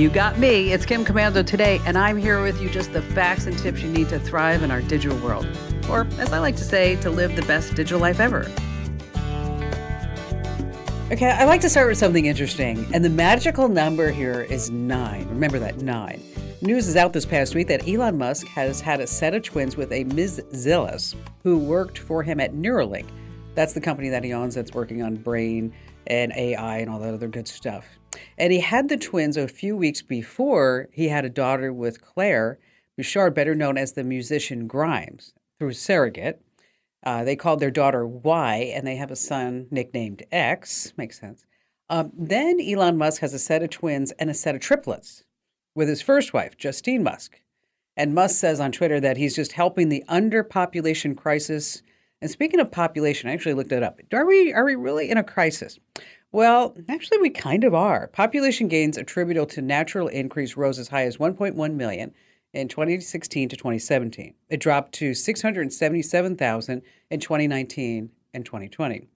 You got me. It's Kim Komando today, and I'm here with you just the facts and tips you need to thrive in our digital world. Or, as I like to say, to live the best digital life ever. Okay, I like to start with something interesting, and the magical number here is nine. Remember that, nine. News is out this past week that Elon Musk has had a set of twins with a Ms. Zilis, who worked for him at Neuralink. That's the company that he owns that's working on brain and AI and all that other good stuff. And he had the twins a few weeks before he had a daughter with Claire Bouchard, better known as the musician Grimes, through surrogate. Uh, they called their daughter Y, and they have a son nicknamed X. Makes sense. Um, then Elon Musk has a set of twins and a set of triplets with his first wife, Justine Musk. And Musk says on Twitter that he's just helping the underpopulation crisis. And speaking of population, I actually looked it up. Are we are we really in a crisis? Well, actually, we kind of are. Population gains attributable to natural increase rose as high as 1.1 million in 2016 to 2017. It dropped to 677,000 in 2019 and 2020.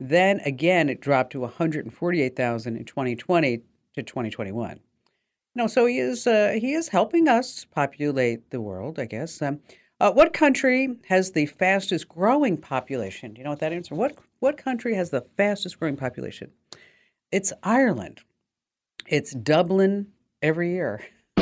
Then again, it dropped to 148,000 in 2020 to 2021. No, so he is uh, he is helping us populate the world, I guess. Um, uh, what country has the fastest growing population? Do you know what that answer? What what country has the fastest growing population? It's Ireland. It's Dublin every year.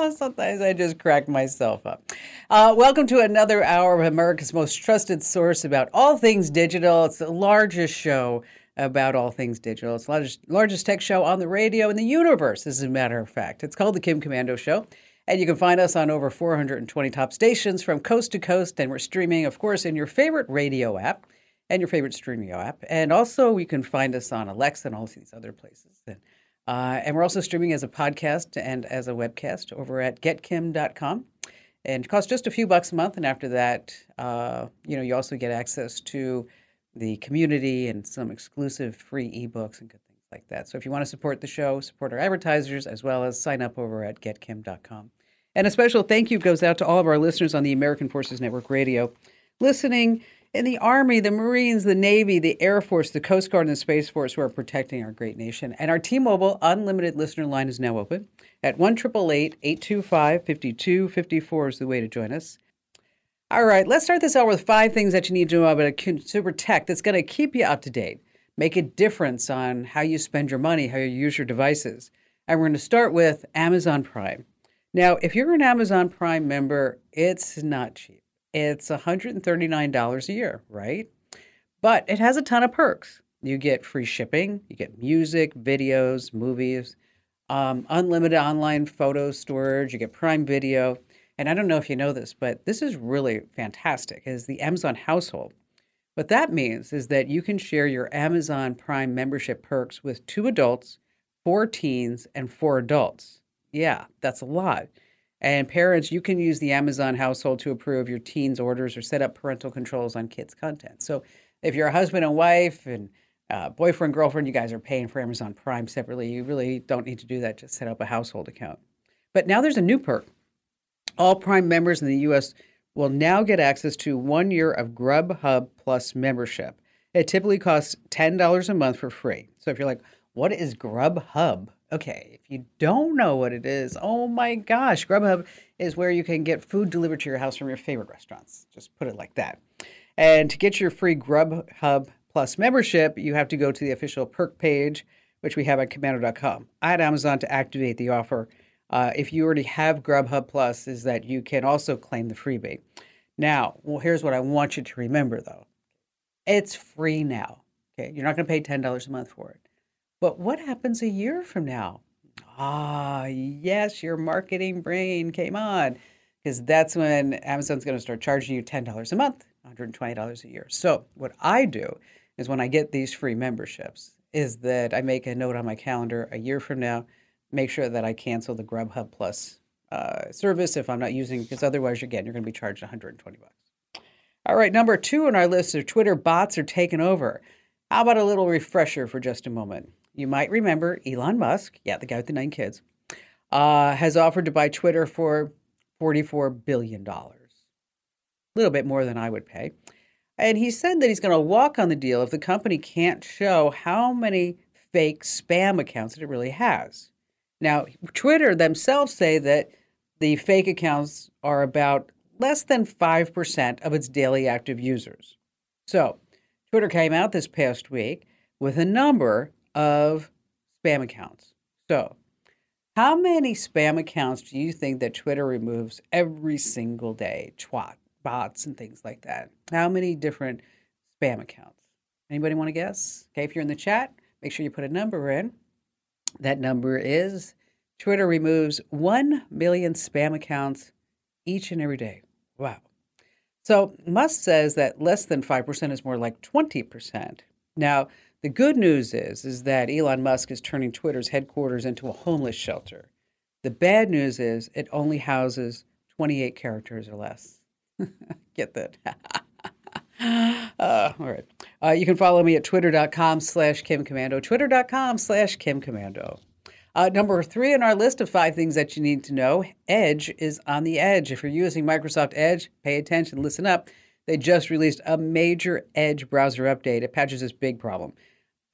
oh, sometimes I just crack myself up. Uh, welcome to another hour of America's most trusted source about all things digital. It's the largest show about all things digital. It's the largest, largest tech show on the radio in the universe, as a matter of fact. It's called The Kim Komando Show. And you can find us on over 420 top stations from coast to coast. And we're streaming, of course, in your favorite radio app and your favorite streaming app. And also, you can find us on Alexa and all these other places. And, uh, and we're also streaming as a podcast and as a webcast over at getkim.com. And it costs just a few bucks a month. And after that, uh, you know, you also get access to the community and some exclusive free ebooks and good things like that. So if you want to support the show, support our advertisers, as well as sign up over at getkim.com. And a special thank you goes out to all of our listeners on the American Forces Network Radio, listening in the Army, the Marines, the Navy, the Air Force, the Coast Guard, and the Space Force who are protecting our great nation. And our T Mobile unlimited listener line is now open at 1 825 5254 is the way to join us. All right, let's start this out with five things that you need to know about a consumer tech that's going to keep you up to date, make a difference on how you spend your money, how you use your devices. And we're going to start with Amazon Prime. Now, if you're an Amazon Prime member, it's not cheap. It's $139 a year, right? But it has a ton of perks. You get free shipping, you get music, videos, movies, um, unlimited online photo storage, you get Prime Video and I don't know if you know this, but this is really fantastic, is the Amazon household. What that means is that you can share your Amazon Prime membership perks with two adults, four teens, and four adults. Yeah, that's a lot. And parents, you can use the Amazon household to approve your teens' orders or set up parental controls on kids' content. So if you're a husband and wife and uh, boyfriend, girlfriend, you guys are paying for Amazon Prime separately. You really don't need to do that. Just set up a household account. But now there's a new perk all Prime members in the U.S. will now get access to one year of Grubhub Plus membership. It typically costs $10 a month for free. So if you're like, what is Grubhub? Okay, if you don't know what it is, oh my gosh, Grubhub is where you can get food delivered to your house from your favorite restaurants. Just put it like that. And to get your free Grubhub Plus membership, you have to go to the official perk page, which we have at komando.com. I had Amazon to activate the offer uh, if you already have Grubhub Plus, is that you can also claim the freebie. Now, well, here's what I want you to remember though it's free now. Okay, you're not going to pay $10 a month for it. But what happens a year from now? Ah, yes, your marketing brain came on because that's when Amazon's going to start charging you $10 a month, $120 a year. So, what I do is when I get these free memberships, is that I make a note on my calendar a year from now make sure that I cancel the Grubhub Plus uh, service if I'm not using because otherwise, again, you're going to be charged 120 bucks. All right, number two on our list of Twitter bots are taken over. How about a little refresher for just a moment? You might remember Elon Musk, yeah, the guy with the nine kids, uh, has offered to buy Twitter for $44 billion. A little bit more than I would pay. And he said that he's going to walk on the deal if the company can't show how many fake spam accounts that it really has. Now, Twitter themselves say that the fake accounts are about less than 5% of its daily active users. So, Twitter came out this past week with a number of spam accounts. So, how many spam accounts do you think that Twitter removes every single day? Twat, bots, and things like that. How many different spam accounts? Anybody want to guess? Okay, if you're in the chat, make sure you put a number in. That number is Twitter removes 1 million spam accounts each and every day. Wow. So Musk says that less than 5% is more like 20%. Now, the good news is is that Elon Musk is turning Twitter's headquarters into a homeless shelter. The bad news is it only houses 28 characters or less. Get that. uh, all right. Uh, you can follow me at twitter.com slash Kim Komando, twitter.com slash Kim Komando. Uh, number three on our list of five things that you need to know Edge is on the edge. If you're using Microsoft Edge, pay attention, listen up. They just released a major Edge browser update. It patches this big problem.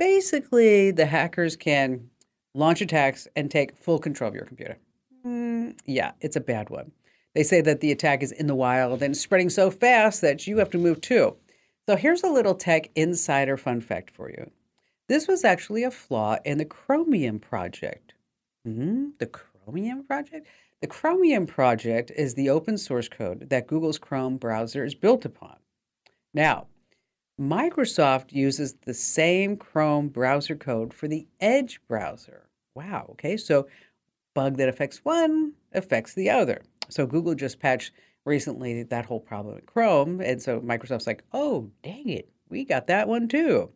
Basically, the hackers can launch attacks and take full control of your computer. Mm, yeah, it's a bad one. They say that the attack is in the wild and spreading so fast that you have to move too. So here's a little tech insider fun fact for you. This was actually a flaw in the Chromium project. Mm-hmm. The Chromium project? The Chromium project is the open source code that Google's Chrome browser is built upon. Now, Microsoft uses the same Chrome browser code for the Edge browser. Wow, okay, so bug that affects one affects the other. So Google just patched recently that whole problem in Chrome, and so Microsoft's like, oh, dang it, we got that one too.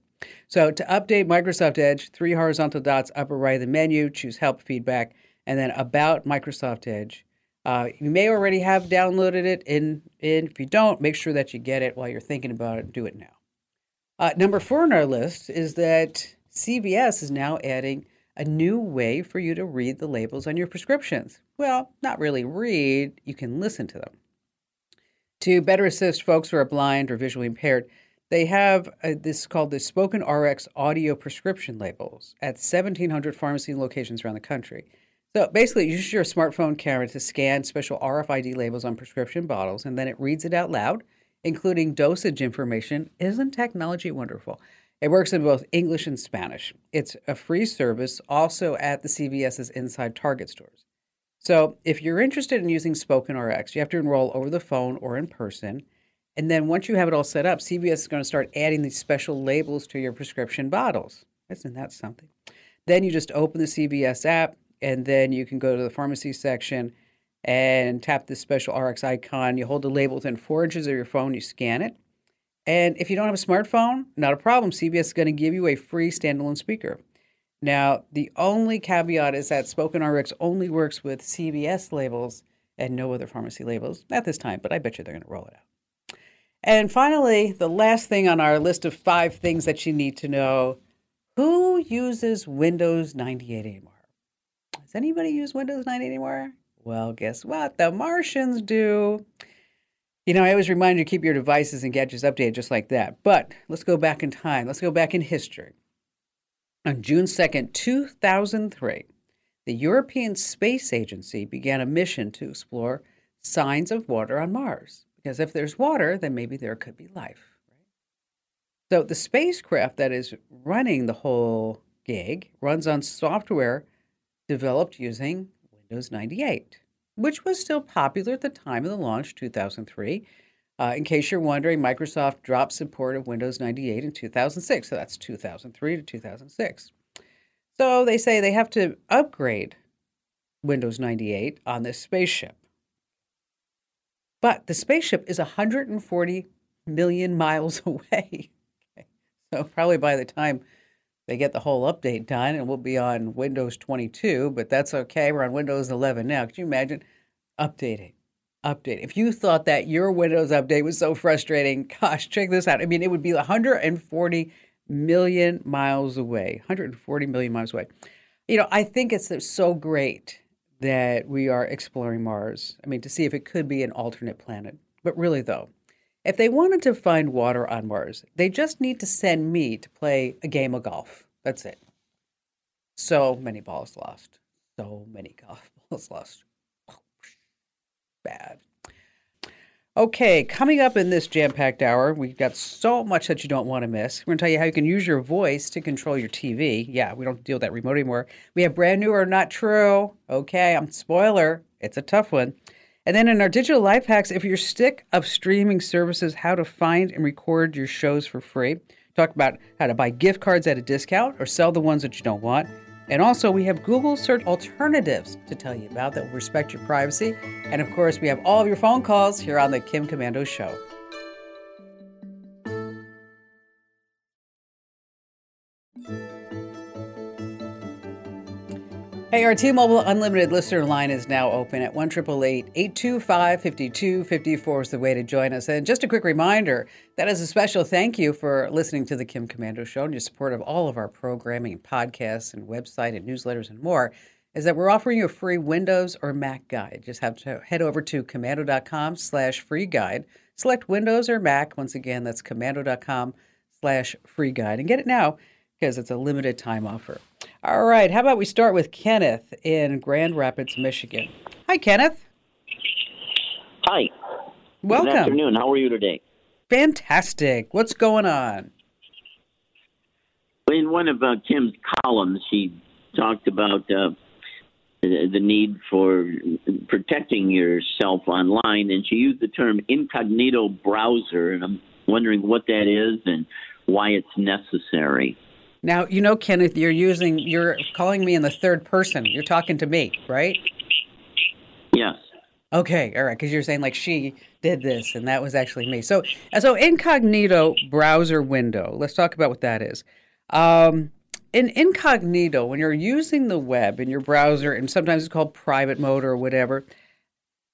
So to update Microsoft Edge, three horizontal dots upper right of the menu, choose Help Feedback, and then About Microsoft Edge. Uh, you may already have downloaded it, and, and if you don't, make sure that you get it while you're thinking about it. Do it now. Uh, number four on our list is that CVS is now adding a new way for you to read the labels on your prescriptions. Well, not really read, you can listen to them. To better assist folks who are blind or visually impaired, they have a, this called the Spoken RX audio prescription labels at 1,700 pharmacy locations around the country. So basically, use your smartphone camera to scan special RFID labels on prescription bottles, and then it reads it out loud, including dosage information. Isn't technology wonderful? It works in both English and Spanish. It's a free service also at the CVS's inside Target stores. So if you're interested in using Spoken RX, you have to enroll over the phone or in person. And then once you have it all set up, CVS is going to start adding these special labels to your prescription bottles. Isn't that something? Then you just open the CVS app, and then you can go to the pharmacy section and tap the special RX icon. You hold the label within four inches of your phone, you scan it. And if you don't have a smartphone, not a problem. CVS is going to give you a free standalone speaker. Now, the only caveat is that Spoken RX only works with CVS labels and no other pharmacy labels at this time, but I bet you they're going to roll it out. And finally, the last thing on our list of five things that you need to know who uses Windows 98 anymore? Does anybody use Windows 9 anymore? Well, guess what? The Martians do. You know, I always remind you to keep your devices and gadgets updated just like that. But let's go back in time. Let's go back in history. On June 2nd, 2003, the European Space Agency began a mission to explore signs of water on Mars. Because if there's water, then maybe there could be life. So the spacecraft that is running the whole gig runs on software developed using Windows 98, which was still popular at the time of the launch, 2003. Uh, in case you're wondering, Microsoft dropped support of Windows 98 in 2006. So that's 2003 to 2006. So they say they have to upgrade Windows 98 on this spaceship. But the spaceship is 140 million miles away. okay. So probably by the time they get the whole update done, and we'll be on Windows 22, but that's okay. We're on Windows 11 now. Could you imagine updating? update. If you thought that your Windows update was so frustrating, gosh, check this out. I mean, it would be 140 million miles away. 140 million miles away. You know, I think it's so great that we are exploring Mars. I mean, to see if it could be an alternate planet. But really, though, if they wanted to find water on Mars, they just need to send me to play a game of golf. That's it. So many balls lost. So many golf balls lost. Bad. Okay, coming up in this jam packed hour, we've got so much that you don't want to miss. We're going to tell you how you can use your voice to control your TV. Yeah, we don't deal with that remote anymore. We have brand new or not true. Okay, I'm spoiler. It's a tough one. And then in our digital life hacks, if you're sick of streaming services, how to find and record your shows for free. Talk about how to buy gift cards at a discount or sell the ones that you don't want. And also, we have Google search alternatives to tell you about that will respect your privacy. And of course, we have all of your phone calls here on the Kim Komando Show. Hey, our T-Mobile Unlimited listener line is now open at 1 825 5254 is the way to join us. And just a quick reminder, that is a special thank you for listening to the Kim Komando Show and your support of all of our programming, and podcasts, and website and newsletters and more, is that we're offering you a free Windows or Mac guide. Just have to head over to komando.com slash free guide. Select Windows or Mac. Once again, that's komando.com slash free guide. And get it now because it's a limited time offer. All right. How about we start with Kenneth in Grand Rapids, Michigan? Hi, Kenneth. Hi. Welcome. Good afternoon. How are you today? Fantastic. What's going on? In one of uh, Kim's columns, she talked about uh, the need for protecting yourself online, and she used the term incognito browser, and I'm wondering what that is and why it's necessary. Now, you know, Kenneth, you're using, you're calling me in the third person. You're talking to me, right? Yes. Okay, all right, because you're saying like she did this and that was actually me. So, so incognito browser window. Let's talk about what that is. Um, in incognito, when you're using the web in your browser, and sometimes it's called private mode or whatever,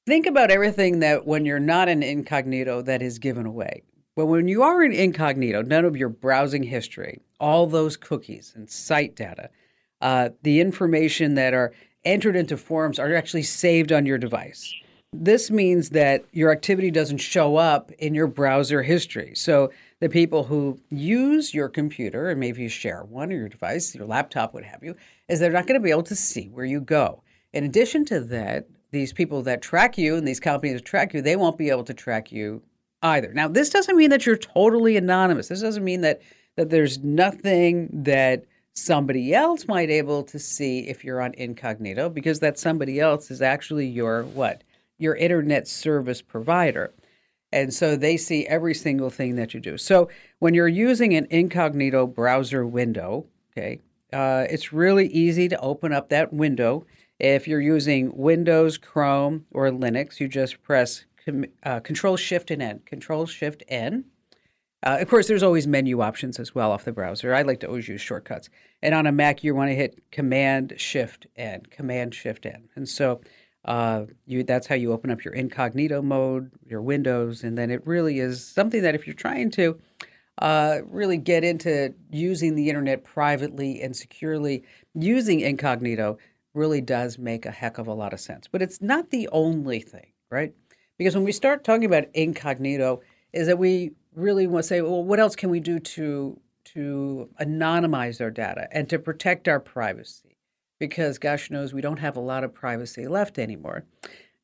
think about everything that when you're not in incognito that is given away. But when you are in incognito, none of your browsing history, all those cookies and site data, uh, the information that are entered into forms are actually saved on your device. This means that your activity doesn't show up in your browser history. So the people who use your computer, and maybe you share one or your device, your laptop, what have you, is they're not going to be able to see where you go. In addition to that, these people that track you and these companies that track you, they won't be able to track you either. Now, this doesn't mean that you're totally anonymous. This doesn't mean that that there's nothing that somebody else might able to see if you're on incognito because that somebody else is actually your what? Your internet service provider. And so they see every single thing that you do. So when you're using an incognito browser window, okay, uh, it's really easy to open up that window. If you're using Windows, Chrome, or Linux, you just press uh, Control Shift and N. Control Shift N. Uh, of course, there's always menu options as well off the browser. I like to always use shortcuts. And on a Mac, you want to hit Command Shift N. Command Shift N. And so uh, you that's how you open up your incognito mode, your windows, and then it really is something that if you're trying to uh, really get into using the internet privately and securely, using incognito really does make a heck of a lot of sense. But it's not the only thing, right? Because when we start talking about incognito, is that we really want to say, well, what else can we do to to anonymize our data and to protect our privacy? Because gosh knows we don't have a lot of privacy left anymore.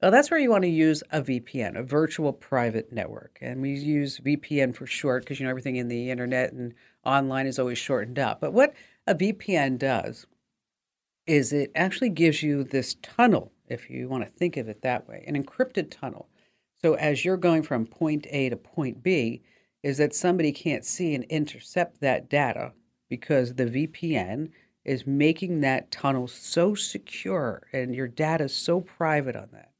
Well, that's where you want to use a VPN, a virtual private network. And we use VPN for short because you know everything in the internet and online is always shortened up. But what a VPN does is it actually gives you this tunnel, if you want to think of it that way, an encrypted tunnel so as you're going from point A to point B, is that somebody can't see and intercept that data because the VPN is making that tunnel so secure and your data so private on that.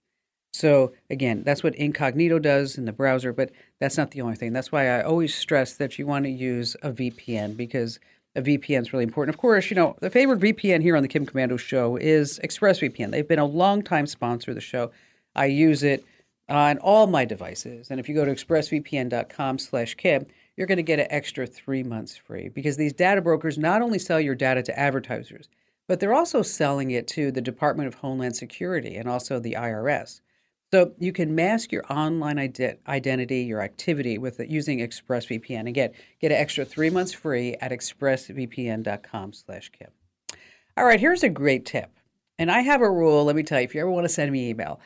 So again, that's what incognito does in the browser, but that's not the only thing. That's why I always stress that you want to use a VPN because a VPN is really important. Of course, you know, the favorite VPN here on the Kim Komando show is ExpressVPN. They've been a long time sponsor of the show. I use it on all my devices. And if you go to expressvpn.com slash Kim, you're going to get an extra three months free because these data brokers not only sell your data to advertisers, but they're also selling it to the Department of Homeland Security and also the IRS. So you can mask your online ident- identity, your activity with it using ExpressVPN. And get, an extra three months free at expressvpn.com slash Kim. All right, here's a great tip. And I have a rule, let me tell you, if you ever want to send me email,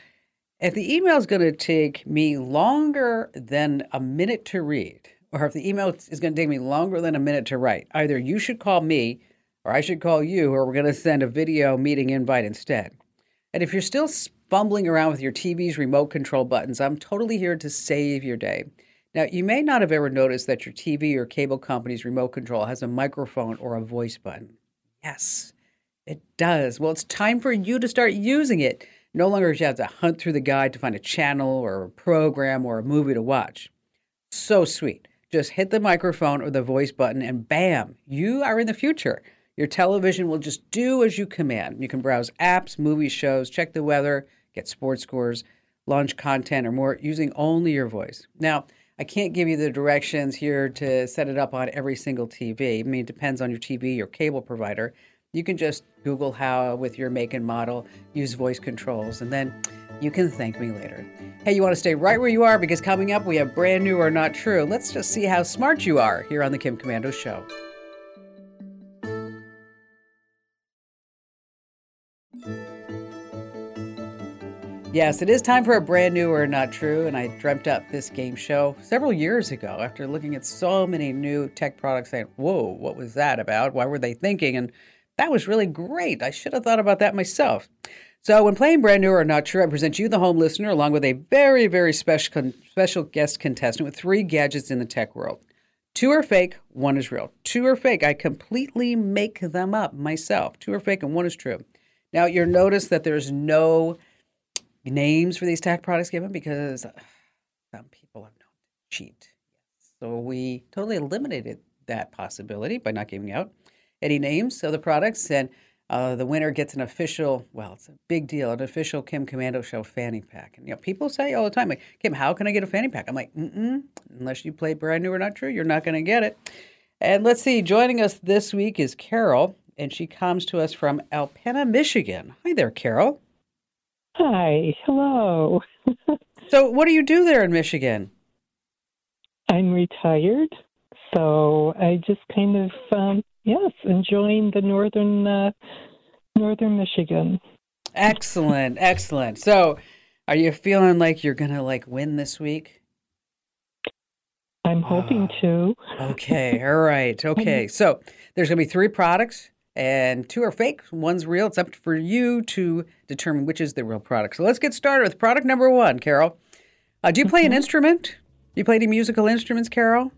if the email is going to take me longer than a minute to read, or if the email is going to take me longer than a minute to write, either you should call me or I should call you, or we're going to send a video meeting invite instead. And if you're still fumbling around with your TV's remote control buttons, I'm totally here to save your day. Now, you may not have ever noticed that your TV or cable company's remote control has a microphone or a voice button. Yes, it does. Well, it's time for you to start using it. No longer do you have to hunt through the guide to find a channel or a program or a movie to watch. So sweet. Just hit the microphone or the voice button, and bam, you are in the future. Your television will just do as you command. You can browse apps, movie shows, check the weather, get sports scores, launch content, or more using only your voice. Now, I can't give you the directions here to set it up on every single TV. I mean, it depends on your TV, your cable provider. You can just Google how, with your make and model, use voice controls, and then you can thank me later. Hey, you want to stay right where you are because coming up we have brand new or not true. Let's just see how smart you are here on the Kim Komando Show. Yes, it is time for a brand new or not true, and I dreamt up this game show several years ago after looking at so many new tech products saying, Whoa, what was that about? Why were they thinking? And that was really great. I should have thought about that myself. So, when playing brand new or not true, I present you, the home listener, along with a very, very special, special guest contestant with three gadgets in the tech world. Two are fake, one is real. Two are fake. I completely make them up myself. Two are fake, and one is true. Now, you'll notice that there's no names for these tech products given because uh, some people have known to cheat. So we totally eliminated that possibility by not giving out any names of the products. And uh, the winner gets an official, well, it's a big deal, an official Kim Komando Show fanny pack. And you know, people say all the time, like, Kim, how can I get a fanny pack? I'm like, mm unless you play brand new or not true, you're not going to get it. And let's see, joining us this week is Carol, and she comes to us from Alpena, Michigan. Hi there, Carol. Hi, hello. so, what do you do there in Michigan? I'm retired, so I just kind of, um, yes, enjoying the northern, uh, northern Michigan. Excellent, excellent. So, are you feeling like you're gonna like win this week? I'm hoping oh. to. okay, all right, okay. So, there's gonna be three products and two are fake, one's real. It's up for you to determine which is the real product. So let's get started with product number one, Carol. Uh, do you play an mm-hmm. instrument? Do you play any musical instruments, Carol?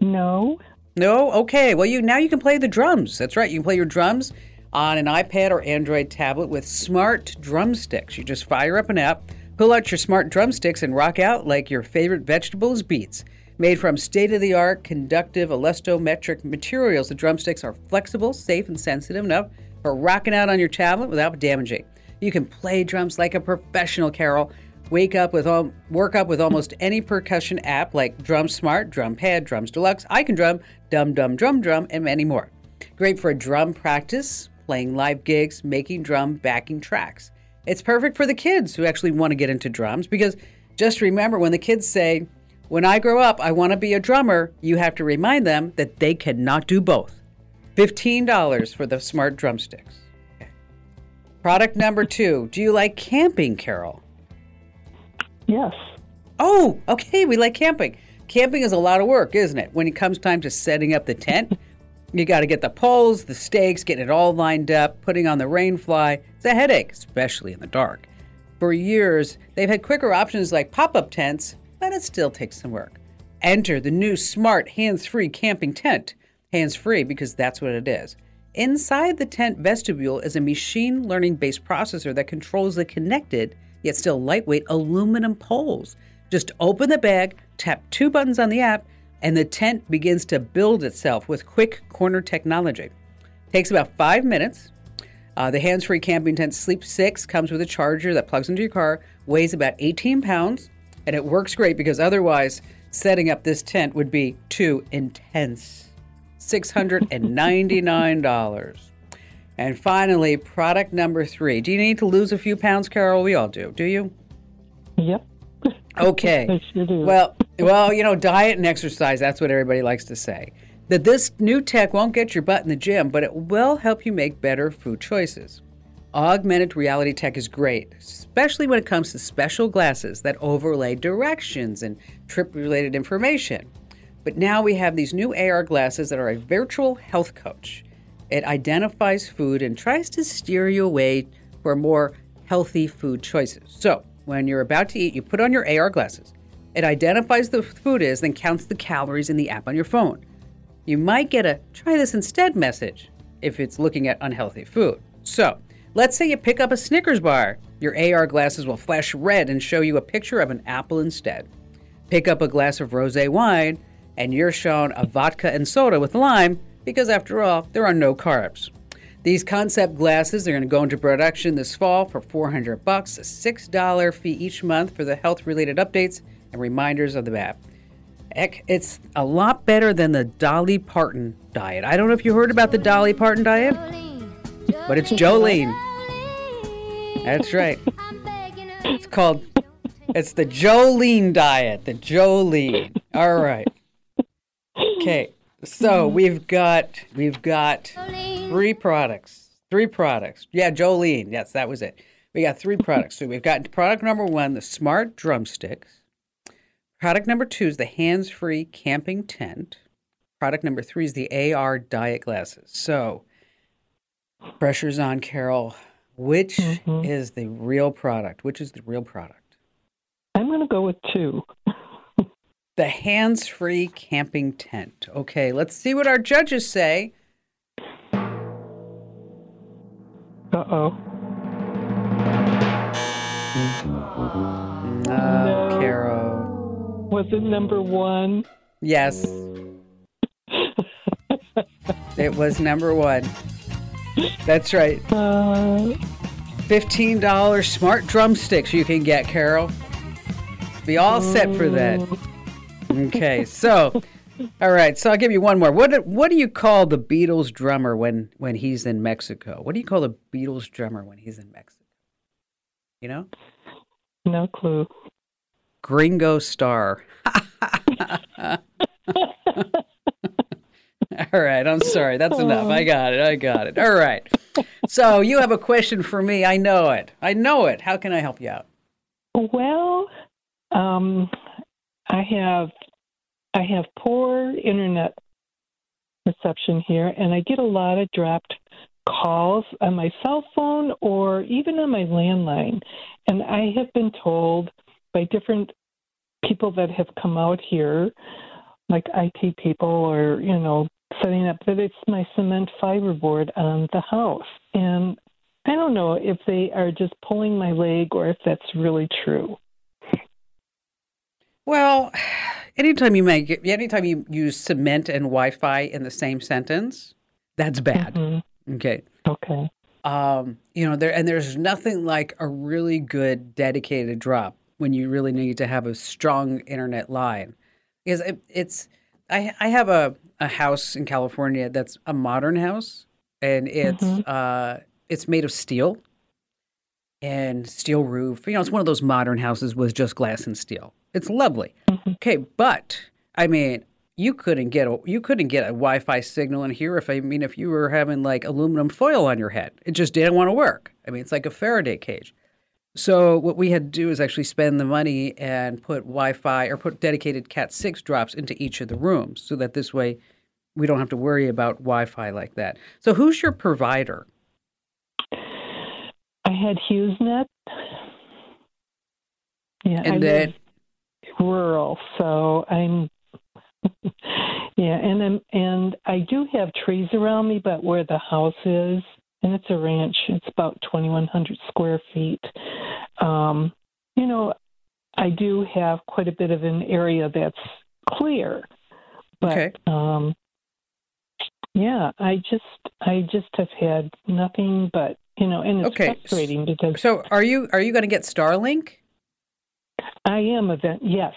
No. No? Okay. Well, you now you can play the drums. That's right. You can play your drums on an iPad or Android tablet with smart drumsticks. You just fire up an app, pull out your smart drumsticks, and rock out like your favorite vegetables beats. Made from state of the art conductive elastometric materials, the drumsticks are flexible, safe, and sensitive enough for rocking out on your tablet without damaging. You can play drums like a professional, Carol. Wake up with all, work up with almost any percussion app like Drum Smart, Drum Pad, Drums Deluxe, I Can Drum, Dum Dum Drum Drum, and many more. Great for drum practice, playing live gigs, making drum backing tracks. It's perfect for the kids who actually want to get into drums because just remember when the kids say, when I grow up, I want to be a drummer. You have to remind them that they cannot do both. $15 for the smart drumsticks. Product number two. Do you like camping, Carol? Yes. Oh, okay. We like camping. Camping is a lot of work, isn't it? When it comes time to setting up the tent, you got to get the poles, the stakes, getting it all lined up, putting on the rain fly. It's a headache, especially in the dark. For years, they've had quicker options like pop up tents but it still takes some work. Enter the new smart hands free camping tent. Hands free because that's what it is. Inside the tent vestibule is a machine learning based processor that controls the connected, yet still lightweight aluminum poles. Just open the bag, tap two buttons on the app, and the tent begins to build itself with quick corner technology. Takes about five minutes. Uh, the hands free camping tent Sleep 6 comes with a charger that plugs into your car, weighs about 18 pounds, and it works great because otherwise, setting up this tent would be too intense. $699. and finally, product number three. Do you need to lose a few pounds, Carol? We all do. Do you? Yep. Okay. sure well, well, you know, diet and exercise, that's what everybody likes to say. that this new tech won't get your butt in the gym, but it will help you make better food choices. Augmented reality tech is great, especially when it comes to special glasses that overlay directions and trip related information. But now we have these new AR glasses that are a virtual health coach. It identifies food and tries to steer you away for more healthy food choices. So, when you're about to eat, you put on your AR glasses. It identifies the food is, then counts the calories in the app on your phone. You might get a try this instead message if it's looking at unhealthy food. So, let's say you pick up a Snickers bar. Your AR glasses will flash red and show you a picture of an apple instead. Pick up a glass of rose wine, and you're shown a vodka and soda with lime because, after all, there are no carbs. These concept glasses are going to go into production this fall for 400 bucks, a $6 fee each month for the health-related updates and reminders of the app. Heck, it's a lot better than the Dolly Parton diet. I don't know if you heard about the Dolly Parton diet, but it's Jolene. That's right. It's called it's the Jolene diet, the Jolene. All right. Okay. So we've got we've got three products. Three products. Yeah, Jolene. Yes, that was it. We got three products. So we've got product number one, the smart drumsticks. Product number two is the hands-free camping tent. Product number three is the AR diet glasses. So pressure's on, Carol. Which Mhm. is the real product? Which is the real product? I'm going to go with two. The hands free camping tent. Okay, let's see what our judges say. Uh oh. No, No. Carol. Was it number one? Yes, it was number one. That's right. Uh, $15 smart drumsticks you can get, Carol. Be all set for that. Okay, so. All right, so I'll give you one more. What do- what do you call the Beatles drummer when when he's in Mexico? What do you call the Beatles drummer when he's in Mexico? You know? no clue. Gringo Star. All right, I'm sorry. That's enough. I got it. I got it. All right. So you have a question for me. I know it. I know it. How can I help you out? Well, um, I have I have poor internet reception here, and I get a lot of dropped calls on my cell phone or even on my landline. And I have been told by different people that have come out here, like IT people or you know setting up, that it's my cement fiberboard on the house, and I don't know if they are just pulling my leg or if that's really true. Well, anytime you make it, anytime you use cement and Wi-Fi in the same sentence, that's bad. Mhm. Okay. Okay. Um, you know, there and there's nothing like a really good dedicated drop when you really need to have a strong internet line. Because it, it's I I have a, a house in California that's a modern house and it's Mhm. uh it's made of steel and steel roof. You know, it's one of those modern houses with just glass and steel. It's lovely. Mhm. Okay, but I mean, you couldn't get a you couldn't get a Wi-Fi signal in here if I mean if you were having like aluminum foil on your head. It just didn't want to work. I mean, it's like a Faraday cage. So what we had to do is actually spend the money and put Wi-Fi or put dedicated Cat six drops into each of the rooms, so that this way we don't have to worry about Wi-Fi like that. So who's your provider? I had HughesNet. Yeah, I And then live rural, so I'm. yeah, and I'm, and I do have trees around me, but where the house is, and it's a ranch, it's about 2,100 square feet. Um, you know, I do have quite a bit of an area that's clear, but Okay. um, yeah, I just I just have had nothing but you know, and it's Okay, frustrating because so are you are you going to get Starlink? I am event. Yes.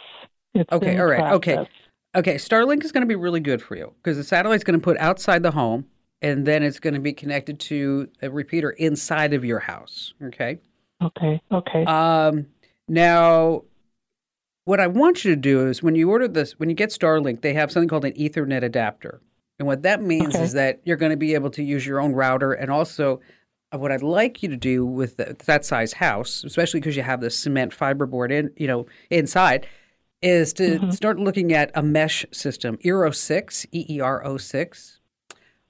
It's Okay, all right, okay. process. Okay, Starlink is going to be really good for you because the satellite's going to put outside the home and then it's going to be connected to a repeater inside of your house. Okay. Okay. Okay. Um, now, what I want you to do is when you order this, when you get Starlink, they have something called an Ethernet adapter. And what that means Okay. is that you're going to be able to use your own router. And also, what I'd like you to do with the, that size house, especially because you have the cement fiberboard in, you know, inside, is to start looking at a mesh system. Eero 6, E E R O 6,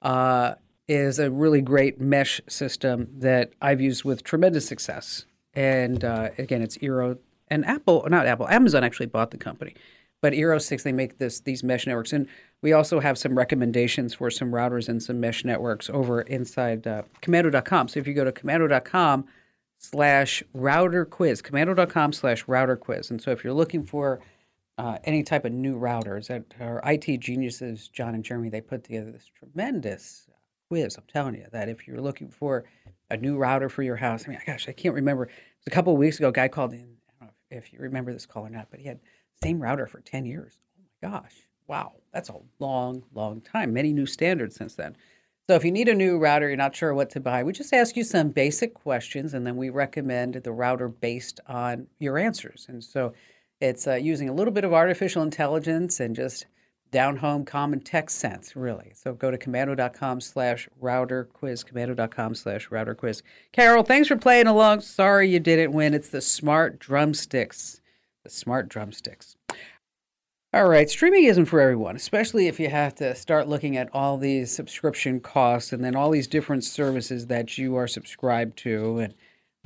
uh, is a really great mesh system that I've used with tremendous success. And uh, again, it's Eero and Apple, not Apple, Amazon actually bought the company. But Eero 6, they make this these mesh networks. And we also have some recommendations for some routers and some mesh networks over inside uh, komando.com. So if you go to komando.com slash router quiz, komando.com slash router quiz. And so if you're looking for uh, any type of new routers that our IT geniuses, John and Jeremy, they put together this tremendous quiz. I'm telling you that if you're looking for a new router for your house, I mean, gosh, I can't remember. It was a couple of weeks ago, a guy called in. I don't know if you remember this call or not, but he had same router for 10 years. Oh my gosh. Wow. That's a long, long time. Many new standards since then. So if you need a new router, you're not sure what to buy, we just ask you some basic questions and then we recommend the router based on your answers. And so it's uh, using a little bit of artificial intelligence and just down home common text sense, really. So go to komando.com slash router quiz, komando.com slash router quiz. Carol, thanks for playing along. Sorry you didn't win. It's the smart drumsticks. Smart drumsticks. All right, streaming isn't for everyone, especially if you have to start looking at all these subscription costs and then all these different services that you are subscribed to, and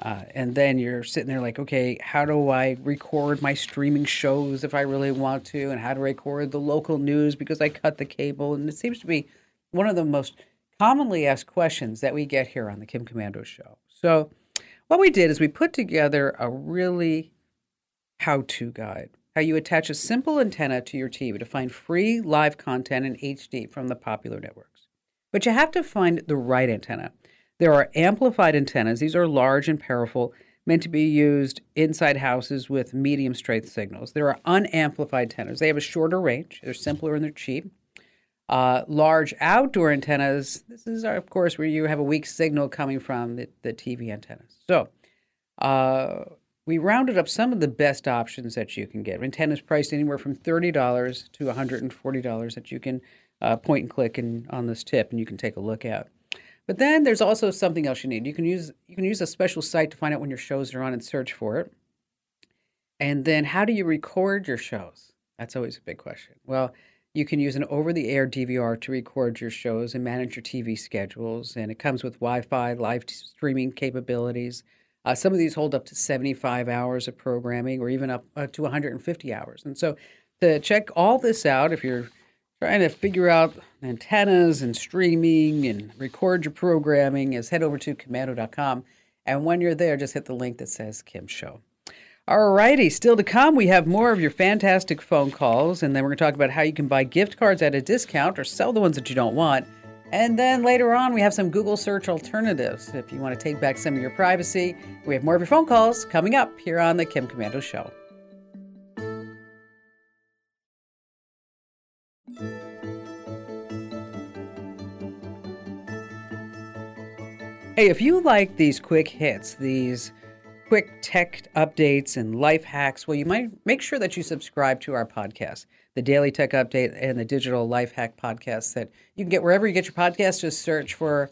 uh, and then you're sitting there like, okay, how do I record my streaming shows if I really want to, and how to record the local news because I cut the cable, and it seems to be one of the most commonly asked questions that we get here on the Kim Komando Show. So, what we did is we put together a really how-to guide how you attach a simple antenna to your TV to find free live content in HD from the popular networks. But you have to find the right antenna. There are amplified antennas, these are large and powerful, meant to be used inside houses with medium strength signals. There are unamplified antennas, they have a shorter range, they're simpler and they're cheap. Uh, large outdoor antennas, this is, of course, where you have a weak signal coming from the, the TV antennas. So, uh, we rounded up some of the best options that you can get. Antennas priced anywhere from $30 to $140 that you can uh, point and click in, on this tip and you can take a look at. But then there's also something else you need. You can use you can use a special site to find out when your shows are on and search for it. And then how do you record your shows? That's always a big question. Well, you can use an over-the-air DVR to record your shows and manage your TV schedules, and it comes with Wi-Fi, live streaming capabilities. Uh, some of these hold up to 75 hours of programming or even up uh, to 150 hours. And so to check all this out, if you're trying to figure out antennas and streaming and record your programming, is head over to komando.com. And when you're there, just hit the link that says Kim Show. All righty, still to come, we have more of your fantastic phone calls, and then we're going to talk about how you can buy gift cards at a discount or sell the ones that you don't want. And then later on, we have some Google search alternatives if you want to take back some of your privacy. We have more of your phone calls coming up here on the Kim Komando Show. Hey, if you like these quick hits, these quick tech updates and life hacks, well, you might make sure that you subscribe to our podcast, the Daily Tech Update and the Digital Life Hack podcast that you can get wherever you get your podcast. Just search for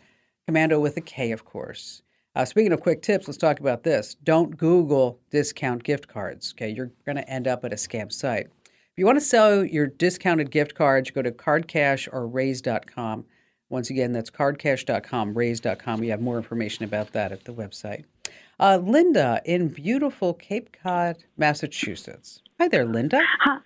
Komando with a K, of course. Uh, speaking of quick tips, let's talk about this. Don't Google discount gift cards. Okay, you're going to end up at a scam site. If you want to sell your discounted gift cards, go to cardcash or raise.com. Once again, that's cardcash.com, raise.com. We have more information about that at the website. Uh, Linda in beautiful Cape Cod, Massachusetts. Hi there, Linda. Hi,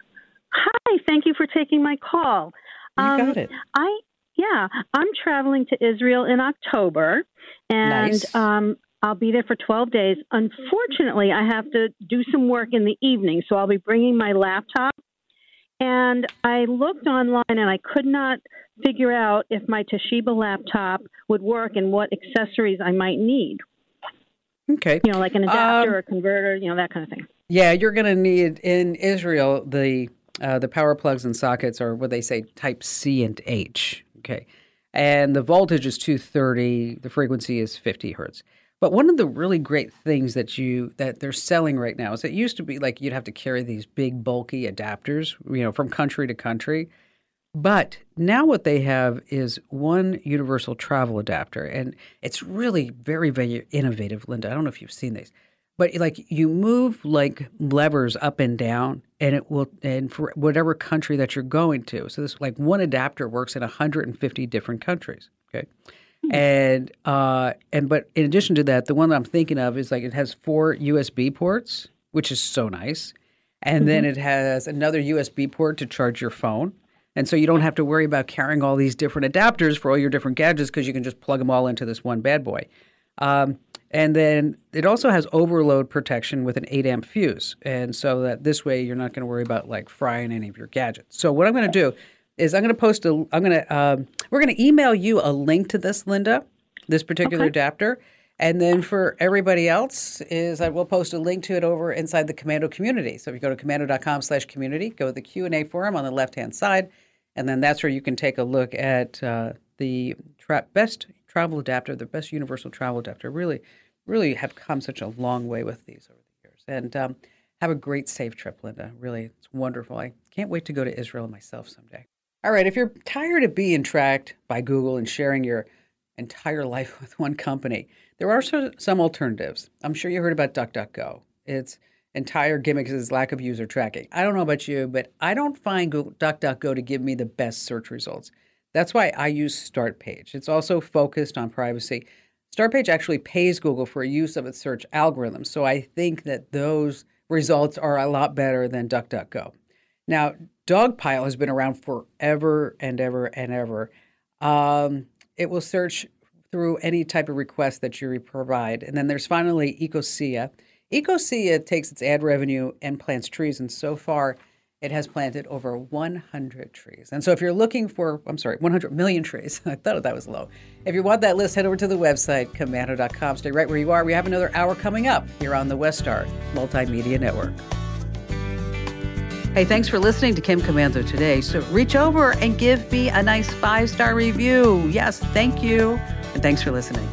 Hi, thank you for taking my call. You Um, got it. I yeah, I'm traveling to Israel in October, and Nice. um, I'll be there for 12 days. Unfortunately, I have to do some work in the evening, so I'll be bringing my laptop. And I looked online, and I could not figure out if my Toshiba laptop would work and what accessories I might need. Okay. You know, like an adapter Um, or converter, you know, that kind of thing. Yeah, you're going to need in Israel the uh, the power plugs and sockets are what they say Type C and H. Okay, and the voltage is 230. The frequency is 50 hertz. But one of the really great things that you that they're selling right now is it used to be like you'd have to carry these big bulky adapters, you know, from country to country. But now what they have is one universal travel adapter, and it's really very, very innovative, Linda. I don't know if you've seen these, but like you move like levers up and down, and it will, and for whatever country that you're going to. So this like one adapter works in 150 different countries. Okay. And uh, and but in addition to that, the one that I'm thinking of is like it has four USB ports, which is so nice, and then it has another USB port to charge your phone, and so you don't have to worry about carrying all these different adapters for all your different gadgets because you can just plug them all into this one bad boy. Um, and then it also has overload protection with an 8 amp fuse. And so that this way you're not going to worry about like frying any of your gadgets. So what I'm going to do is I'm going to post a, I'm going to, um, we're going to email you a link to this, Linda, this particular adapter. And then for everybody else is I will post a link to it over inside the Komando community. So if you go to komando.com slash community, go to the Q&A forum on the left-hand side. And then that's where you can take a look at uh, the tra- best travel adapter, the best universal travel adapter. Really, really have come such a long way with these over the years. And um, have a great safe trip, Linda. Really, it's wonderful. I can't wait to go to Israel myself someday. All right, if you're tired of being tracked by Google and sharing your entire life with one company, there are some alternatives. I'm sure you heard about DuckDuckGo. Its entire gimmick is lack of user tracking. I don't know about you, but I don't find Google DuckDuckGo to give me the best search results. That's why I use StartPage. It's also focused on privacy. StartPage actually pays Google for a use of its search algorithm. so I think that those results are a lot better than DuckDuckGo. Now, Dogpile has been around forever and ever and ever. Um, it will search through any type of request that you provide. And then there's finally Ecosia. Ecosia takes its ad revenue and plants trees, and so far it has planted over 100 trees. And so if you're looking for, I'm sorry, 100 million trees, I thought that was low. If you want that list, head over to the website, komando.com. Stay right where you are. We have another hour coming up here on the WestStar Multimedia Network. Hey, thanks for listening to Kim Komando today. So reach over and give me a nice five star review. Yes, thank you. And thanks for listening.